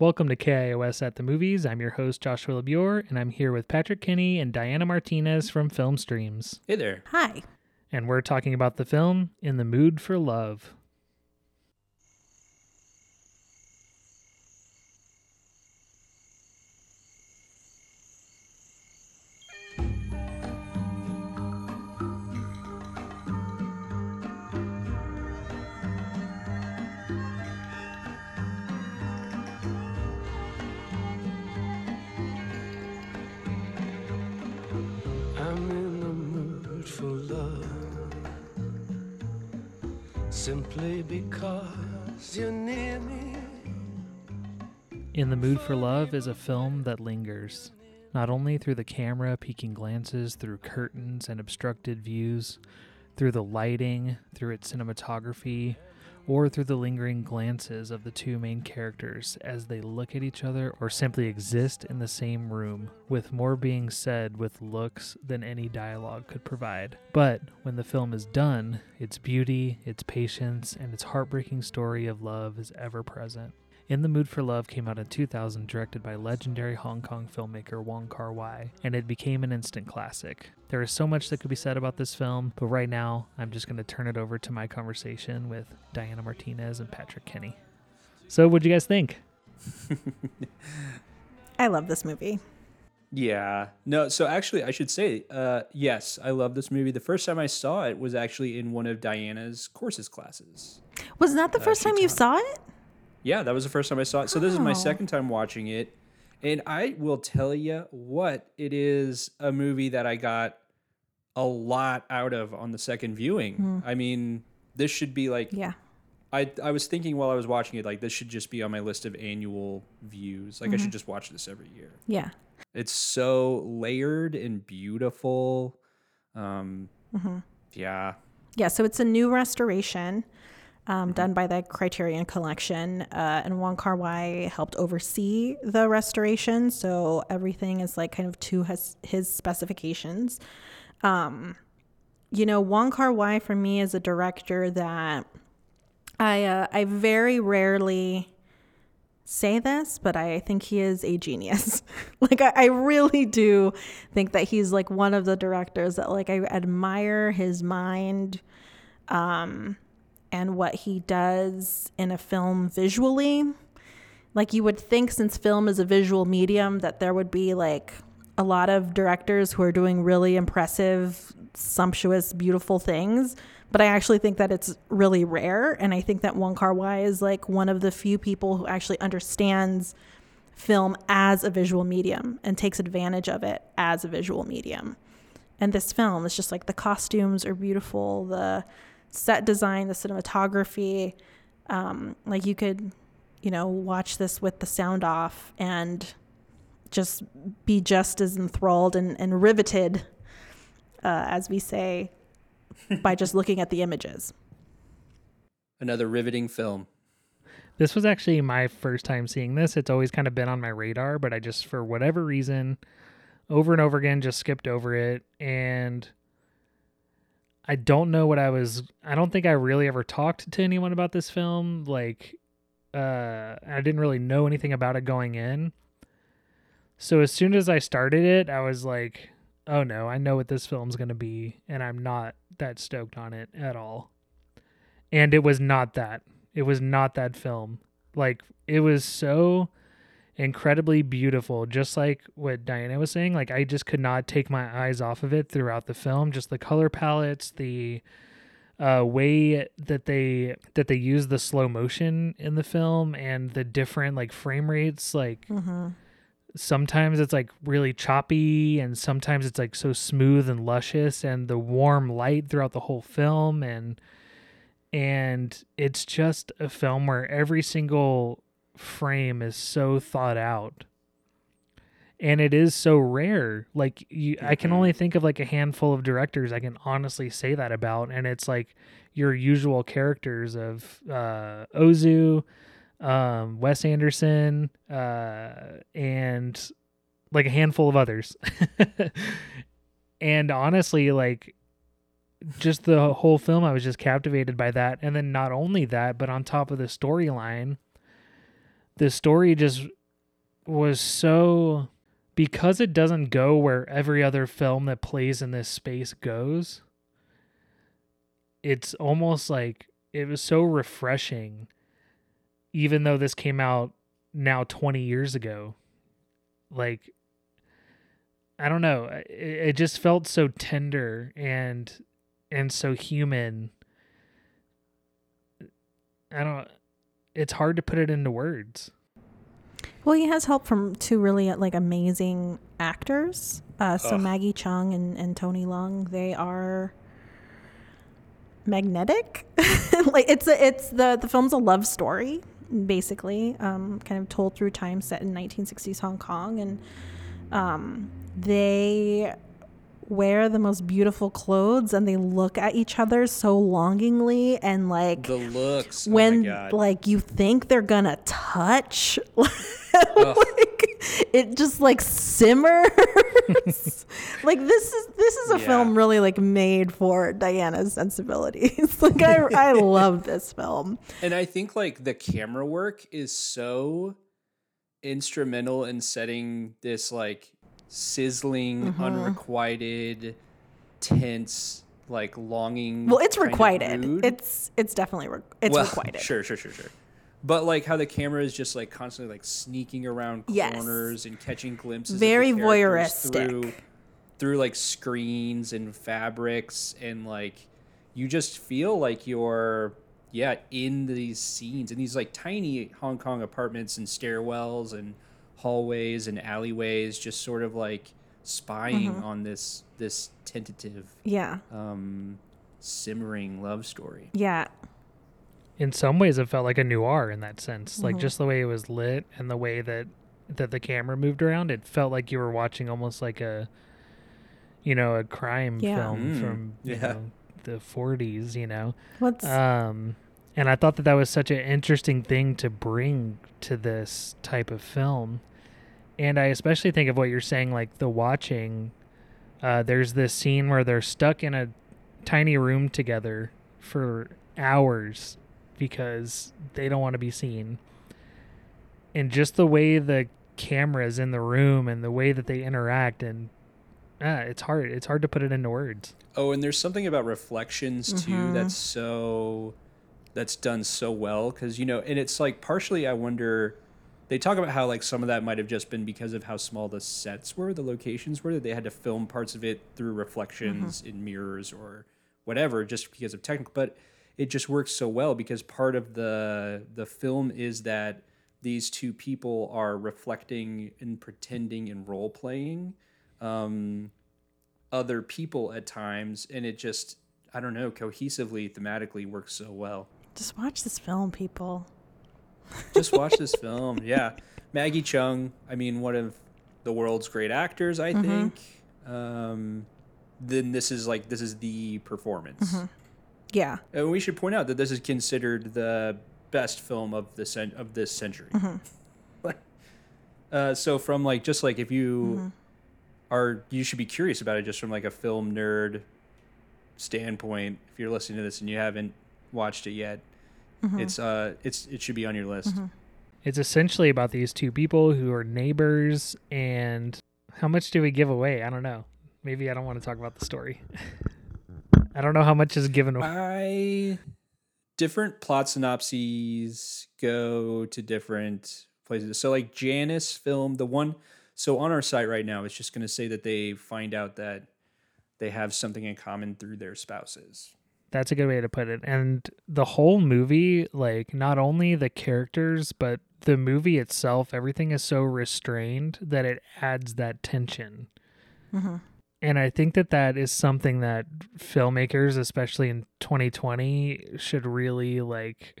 Welcome to KIOS at the Movies. I'm your host, Joshua LeBure, and I'm here with Patrick Kinney and Diana Martinez from Film Streams. Hey there. Hi. And we're talking about the film In the Mood for Love. Simply because you're near me. In the Mood for Love is a film that lingers, not only through the camera peeking glances through curtains and obstructed views, through the lighting, through its cinematography, or through the lingering glances of the two main characters as they look at each other or simply exist in the same room, with more being said with looks than any dialogue could provide. But when the film is done, its beauty, its patience, and its heartbreaking story of love is ever present. In the Mood for Love came out in 2000, directed by legendary Hong Kong filmmaker Wong Kar Wai, and it became an instant classic. There is so much that could be said about this film, but right now I'm just going to turn it over to my conversation with Diana Martinez and Patrick Kenny. So, what'd you guys think? I love this movie. Yeah. No, so actually, I should say, uh, yes, I love this movie. The first time I saw it was actually in one of Diana's courses classes. Was that the first time you taught- saw it? Yeah, that was the first time I saw it. So this is my Oh. second time watching it. And I will tell you what, it is a movie that I got a lot out of on the second viewing. Hmm. I mean, this should be like Yeah. I I was thinking while I was watching it like this should just be on my list of annual views. Like I should mm-hmm. just watch this every year. Yeah. It's so layered and beautiful. Um, mm-hmm. Yeah. Yeah. So it's a new restoration um, done by the Criterion Collection. Uh, and Wong Kar Wai helped oversee the restoration. So everything is like kind of to his, his specifications. Um, you know, Wong Kar Wai for me is a director that I, uh, I very rarely say this, but I think he is a genius. like I, I really do think that he's like one of the directors that like I admire his mind um and what he does in a film visually. Like you would think since film is a visual medium that there would be like a lot of directors who are doing really impressive, sumptuous, beautiful things. But I actually think that it's really rare. And I think that Wong Kar Wai is like one of the few people who actually understands film as a visual medium and takes advantage of it as a visual medium. And this film is just like the costumes are beautiful, the set design, the cinematography. Um, like you could, you know, watch this with the sound off and just be just as enthralled and, and riveted, uh, as we say, by just looking at the images. Another riveting film. This was actually my first time seeing this. It's always kind of been on my radar, but I just, for whatever reason, over and over again, just skipped over it. And I don't know what I was, I don't think I really ever talked to anyone about this film. Like, uh, I didn't really know anything about it going in. So as soon as I started it, I was like, oh no, I know what this film's to be. And I'm not that stoked on it at all. And it was not that. It was not that film. Like it was so incredibly beautiful, just like what Diana was saying. Like I just could not take my eyes off of it throughout the film. Just the color palettes, the uh, way that they that they use the slow motion in the film, and the different like frame rates. Like sometimes it's like really choppy, and sometimes it's like so smooth and luscious, and the warm light throughout the whole film, and and it's just a film where every single frame is so thought out. And it is so rare. Like you i can only think of like a handful of directors i can honestly say that about and it's like your usual characters of uh ozu um wes anderson uh and like a handful of others. And honestly like just the whole film i was just captivated by that. And then not only that but on top of the storyline the story just was so because it doesn't go where every other film that plays in this space goes. It's almost like it was so refreshing even though this came out now 20 years ago. Like I don't know, it, it just felt so tender and and so human. I don't it's hard to put it into words. Well, he has help from two really like amazing actors. Uh, so Ugh. Maggie Cheung and, and Tony Leung, they are magnetic. like it's a, it's the the film's a love story basically, um, kind of told through time set in 1960s Hong Kong, and um, they wear the most beautiful clothes and they look at each other so longingly and like The looks. when oh my God. like you think they're gonna touch like it just like simmers like this is this is a Yeah. film really like made for diana's sensibilities like i i love this film And I think like the camera work is so instrumental in setting this like sizzling, Mm-hmm. unrequited, tense, like longing. well it's requited it's it's definitely re- it's Well, requited Sure, sure, sure, sure. But like how the camera is just like constantly like sneaking around Yes. corners and catching glimpses. of Very voyeuristic. through through like screens and fabrics and like you just feel like you're yeah in these scenes in these like tiny Hong Kong apartments and stairwells and hallways and alleyways just sort of like spying Mm-hmm. on this this tentative yeah um simmering love story. yeah in some ways it felt like a noir in that sense like just the way it was lit and the way that that the camera moved around it felt like you were watching almost like a you know a crime Yeah. film Mm, from you yeah. know the 40s you know what's um and i thought that that was such an interesting thing to bring to this type of film and i especially think of what you're saying like the watching uh there's this scene where they're stuck in a tiny room together for hours because they don't want to be seen and just the way the cameras in the room and the way that they interact and ah, it's hard it's hard to put it into words Oh, and there's something about reflections too Mm-hmm. that's so that's done so well because you know, and it's like partially I wonder. They talk about how like some of that might have just been because of how small the sets were, the locations were that they had to film parts of it through reflections in mirrors or whatever, just because of technical. But it just works so well because part of the the film is that these two people are reflecting and pretending and role playing. Um, other people at times and it just i don't know cohesively thematically works so well just watch this film people just watch this film. Yeah. Maggie Cheung i mean one of the world's great actors i think. Um then this is like this is the performance. Yeah. And we should point out that this is considered the best film of the cen- of this century. Uh, so from like just like if you are you should be curious about it just from like a film nerd standpoint if you're listening to this and you haven't watched it yet it's uh it's it should be on your list It's essentially about these two people who are neighbors, and how much do we give away? I don't know. Maybe I don't want to talk about the story. I don't know how much is given away. I different plot synopses go to different places. So like Janus Film, the one so on our site right now, it's just gonna say that they find out that they have something in common through their spouses. That's a good way to put it. And the whole movie, like not only the characters, but the movie itself, everything is so restrained that it adds that tension. Mm-hmm. And I think that that is something that filmmakers, especially in 2020, should really like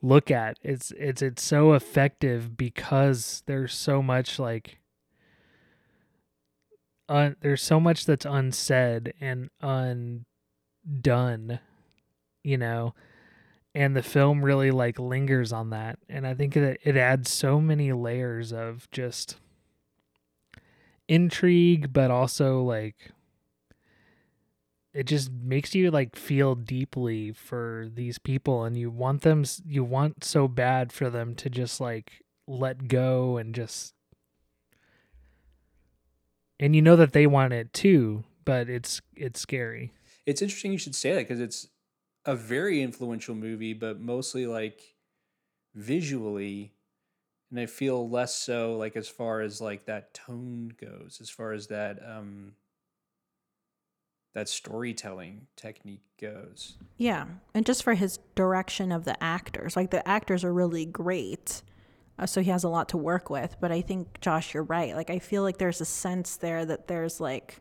look at. It's it's it's so effective because there's so much like un, there's so much that's unsaid and undone, you know. And the film really like lingers on that. And I think that it adds so many layers of just intrigue, but also like it just makes you like feel deeply for these people and you want them you want so bad for them to just like let go and just and you know that they want it too but it's it's scary It's interesting you should say that because it's a very influential movie, but mostly like visually, and I feel less so like as far as like that tone goes, as far as that um that storytelling technique goes. Yeah, and just for his direction of the actors, like the actors are really great, uh, so he has a lot to work with. But I think Josh, you're right. Like I feel like there's a sense there that there's like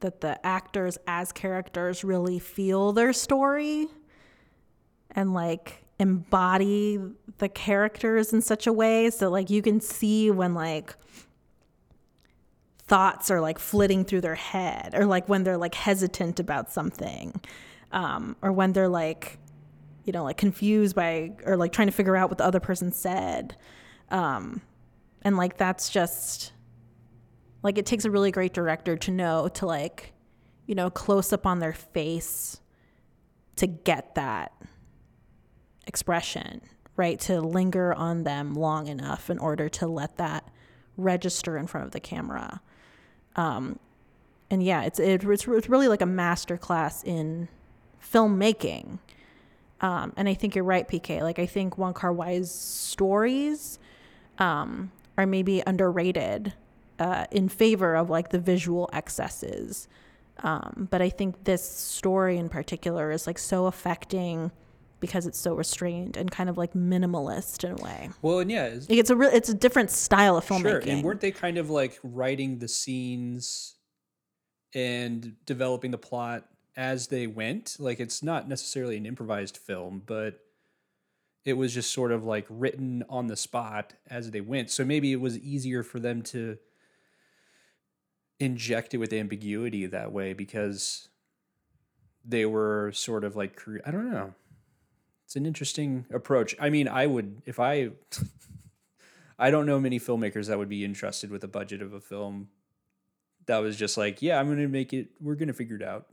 that the actors as characters really feel their story and like embody the characters in such a way so like you can see when like thoughts are like flitting through their head or like when they're like hesitant about something um, or when they're like you know like confused by or like trying to figure out what the other person said um, and like that's just like it takes a really great director to know to like you know close up on their face to get that expression right to linger on them long enough in order to let that register in front of the camera um, and yeah, it's it, it's it's really like a master class in filmmaking. Um, and I think you're right, PK. Like I think Wong Kar Wai's stories um, are maybe underrated uh, in favor of like the visual excesses. Um, but I think this story in particular is like so affecting because it's so restrained and kind of like minimalist in a way. Well, and yeah, it's, Like it's a real, it's a different style of filmmaking. Sure, and weren't they kind of like writing the scenes and developing the plot as they went? Like it's not necessarily an improvised film, but it was just sort of like written on the spot as they went. So maybe it was easier for them to inject it with ambiguity that way because they were sort of like I don't know. It's an interesting approach. I mean, I would if I I don't know many filmmakers that would be entrusted with a budget of a film that was just like, yeah, I'm going to make it. We're going to figure it out.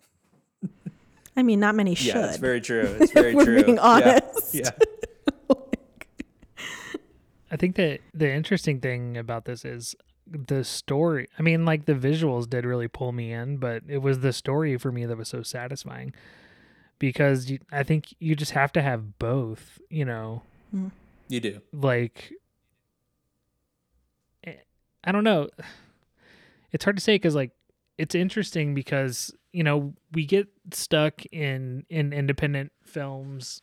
I mean, not many should. Yeah, it's very true. It's very we're true. being Yeah, honest. Yeah. I think that the interesting thing about this is the story. I mean, like the visuals did really pull me in, but it was the story for me that was so satisfying because you, I think you just have to have both, you know, You do. like eh, I don't know. It's hard to say cuz like it's interesting because, you know, we get stuck in in independent films.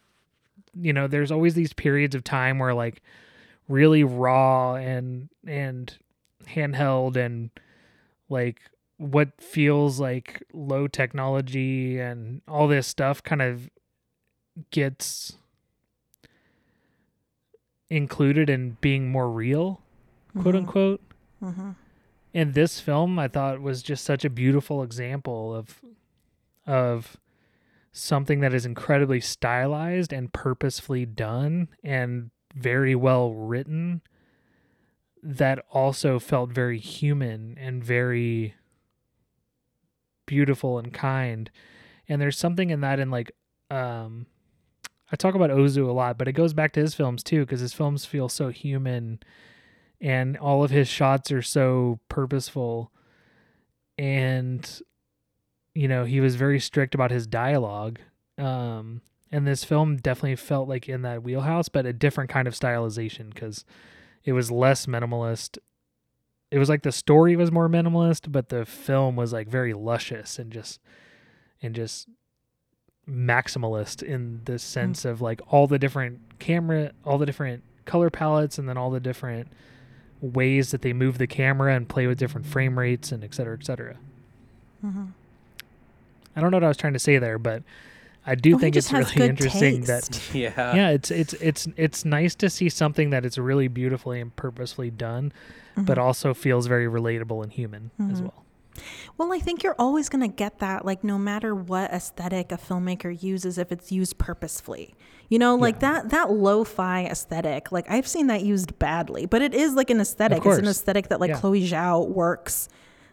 You know, there's always these periods of time where like really raw and and handheld and like what feels like low technology and all this stuff kind of gets included in being more real, quote unquote. Mm-hmm. And this film, I thought, was just such a beautiful example of of something that is incredibly stylized and purposefully done and very well written that also felt very human and very beautiful and kind and there's something in that in like um I talk about Ozu a lot, but it goes back to his films too because his films feel so human and all of his shots are so purposeful and you know, he was very strict about his dialogue. Um and this film definitely felt like in that wheelhouse, but a different kind of stylization because it was less minimalist. It was like the story was more minimalist, but the film was like very luscious and just and just maximalist in the sense of like all the different camera, all the different color palettes, and then all the different ways that they move the camera and play with different frame rates and et cetera, et cetera. Mm-hmm. I don't know what I was trying to say there, but I do Oh, think it's really interesting taste. that Yeah. yeah, it's it's it's it's nice to see something that is really beautifully and purposefully done, but Mm-hmm. also feels very relatable and human as well. Well, I think you're always going to get that, like, no matter what aesthetic a filmmaker uses, if it's used purposefully. You know, like that that lo-fi aesthetic, like I've seen that used badly, but it is like an aesthetic. It's an aesthetic that like Yeah. Chloe Zhao works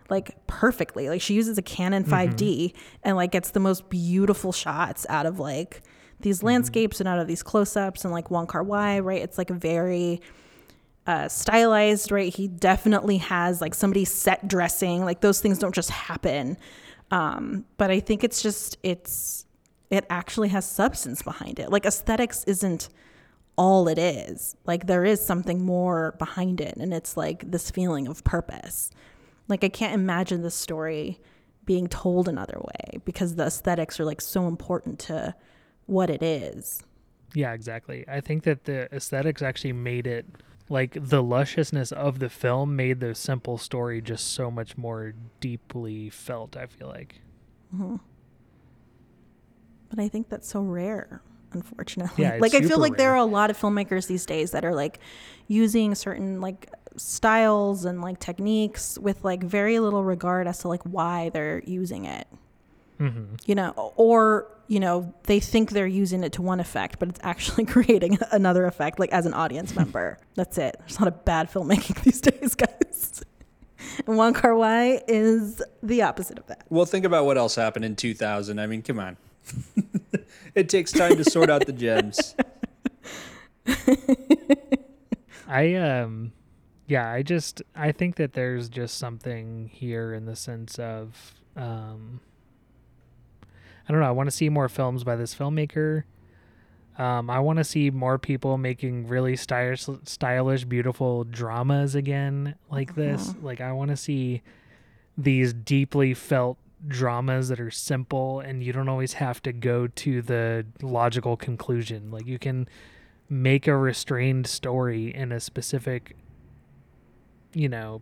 like perfectly. Like she uses a Canon 5D and like gets the most beautiful shots out of like these landscapes and out of these close-ups and like Wong Kar Wai, right? It's like a very uh, stylized, right? He definitely has like somebody set dressing. Like those things don't just happen. Um, but I think it's just it's it actually has substance behind it. Like aesthetics isn't all it is. Like there is something more behind it, and it's like this feeling of purpose. Like I can't imagine this story being told another way because the aesthetics are like so important to what it is. Yeah, exactly. I think that the aesthetics actually made it like the lusciousness of the film made the simple story just so much more deeply felt, I feel like. Mm-hmm. But I think that's so rare, unfortunately. Yeah, like I feel like there are a lot of filmmakers these days that are like using certain like styles and like techniques with like very little regard as to like why they're using it. Mm-hmm. You know, or you know, they think they're using it to one effect, but it's actually creating another effect like as an audience member. That's it. There's not a bad filmmaking these days, guys. And Wong Kar Wai is the opposite of that. Well, think about what else happened in 2000. I mean, come on. it takes time to sort out the gems. I um yeah, I just I think that there's just something here in the sense of um I don't know, I want to see more films by this filmmaker. Um I want to see more people making really stylish stylish beautiful dramas again like this. Like I want to see these deeply felt dramas that are simple and you don't always have to go to the logical conclusion. Like you can make a restrained story in a specific you know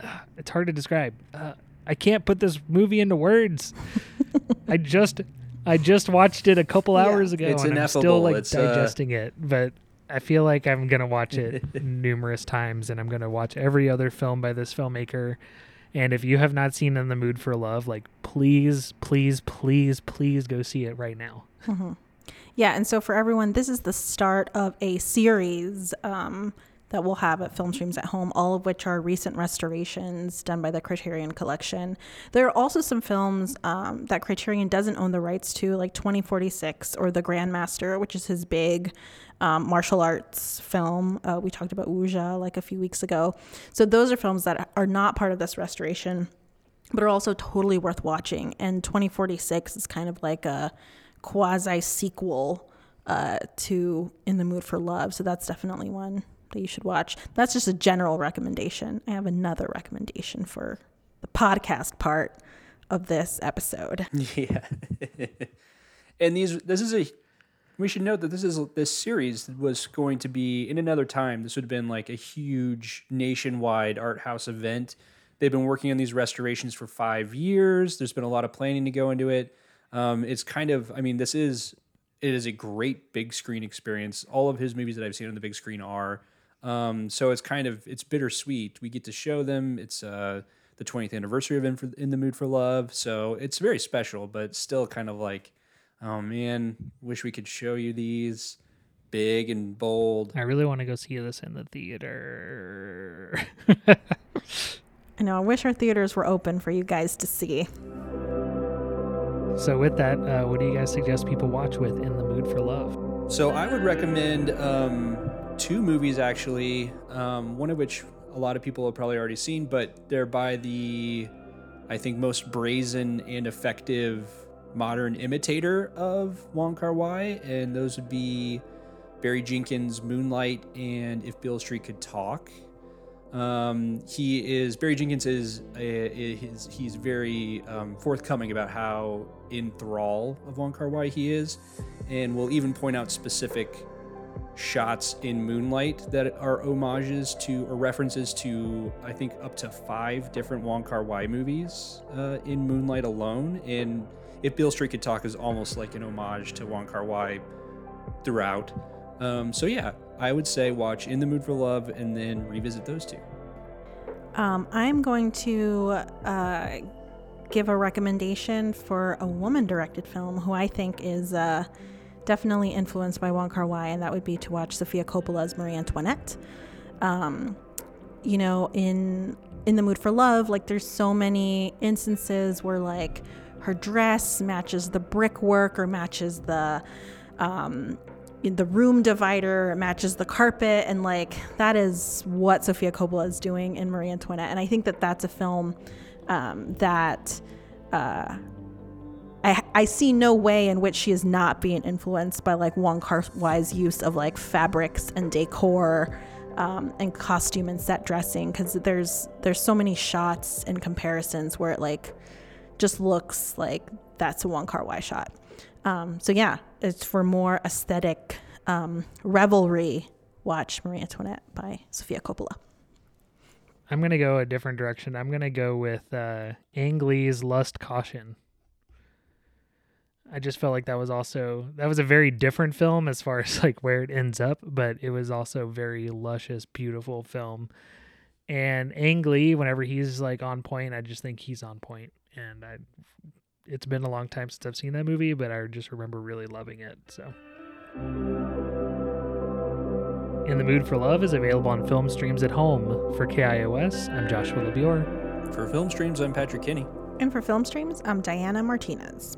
it's hard to describe. Uh, i can't put this movie into words. I just i just watched it a couple Yeah. hours ago It's and i'm still like It's, uh, digesting it but i feel like i'm gonna watch it numerous times and i'm gonna watch every other film by this filmmaker. And if you have not seen in the mood for love like please please please please go see it right now. Yeah, and so for everyone, this is the start of a series um, that we'll have at Film Streams at Home, all of which are recent restorations done by the Criterion Collection. There are also some films um, that Criterion doesn't own the rights to, like 2046 or The Grandmaster, which is his big um, martial arts film. Uh, we talked about Wuja like a few weeks ago. So those are films that are not part of this restoration but are also totally worth watching. And 2046 is kind of like a quasi sequel uh, to In the Mood for Love. So that's definitely one that you should watch. That's just a general recommendation. I have another recommendation for the podcast part of this episode. Yeah. and these this is a we should note that this is this series was going to be in another time this would have been like a huge nationwide art house event. They've been working on these restorations for 5 years. There's been a lot of planning to go into it. Um, it's kind of I mean this is it is a great big screen experience. All of his movies that I've seen on the big screen are um, so it's kind of it's bittersweet. We get to show them. It's uh, the 20th anniversary of In, for, In the Mood for Love, so it's very special, but still kind of like, oh man, wish we could show you these big and bold. i really want to go see this in the theater I know, I wish our theaters were open for you guys to see. So with that, uh, what do you guys suggest people watch with In the Mood for Love? So I would recommend um, two movies actually. Um, one of which a lot of people have probably already seen, but they're by the, I think, most brazen and effective modern imitator of Wong Kar Wai, and those would be Barry Jenkins' Moonlight and If Beale Street Could Talk. Um, he is Barry Jenkins is, uh, is he's very um, forthcoming about how in thrall of Wong Kar Wai he is, and will even point out specific shots in Moonlight that are homages to or references to I think up to five different Wong Kar Wai movies uh, in Moonlight alone. And if Beale Street could talk is almost like an homage to Wong Kar Wai throughout. Um, so yeah, I would say watch In the Mood for Love and then revisit those two. Um, I'm going to uh, give a recommendation for a woman directed film who I think is uh, definitely influenced by Wong Kar Wai, and that would be to watch Sofia Coppola's Marie Antoinette. Um, you know, in in the mood for love, like there's so many instances where like her dress matches the brickwork or matches the um, the room divider matches the carpet and like that is what Sofia Coppola is doing in Marie Antoinette and I think that that's a film um, that uh, I, I see no way in which she is not being influenced by like Wong Kar Wai's use of like fabrics and decor um, and costume and set dressing because there's there's so many shots and comparisons where it like just looks like that's a Wong Kar Wai shot. Um, so yeah, it's for more aesthetic um, revelry. Watch Marie Antoinette by Sofia Coppola. I'm gonna go a different direction. I'm gonna go with uh, Ang Lee's Lust Caution. I just felt like that was also that was a very different film as far as like where it ends up, but it was also very luscious, beautiful film. And Ang Lee, whenever he's like on point, I just think he's on point. And I, it's been a long time since I've seen that movie, but I just remember really loving it. So. In the Mood for Love is available on film streams at home. For KIOS, I'm Joshua LeBior. For film streams, I'm Patrick Kinney. And for film streams, I'm Diana Martinez.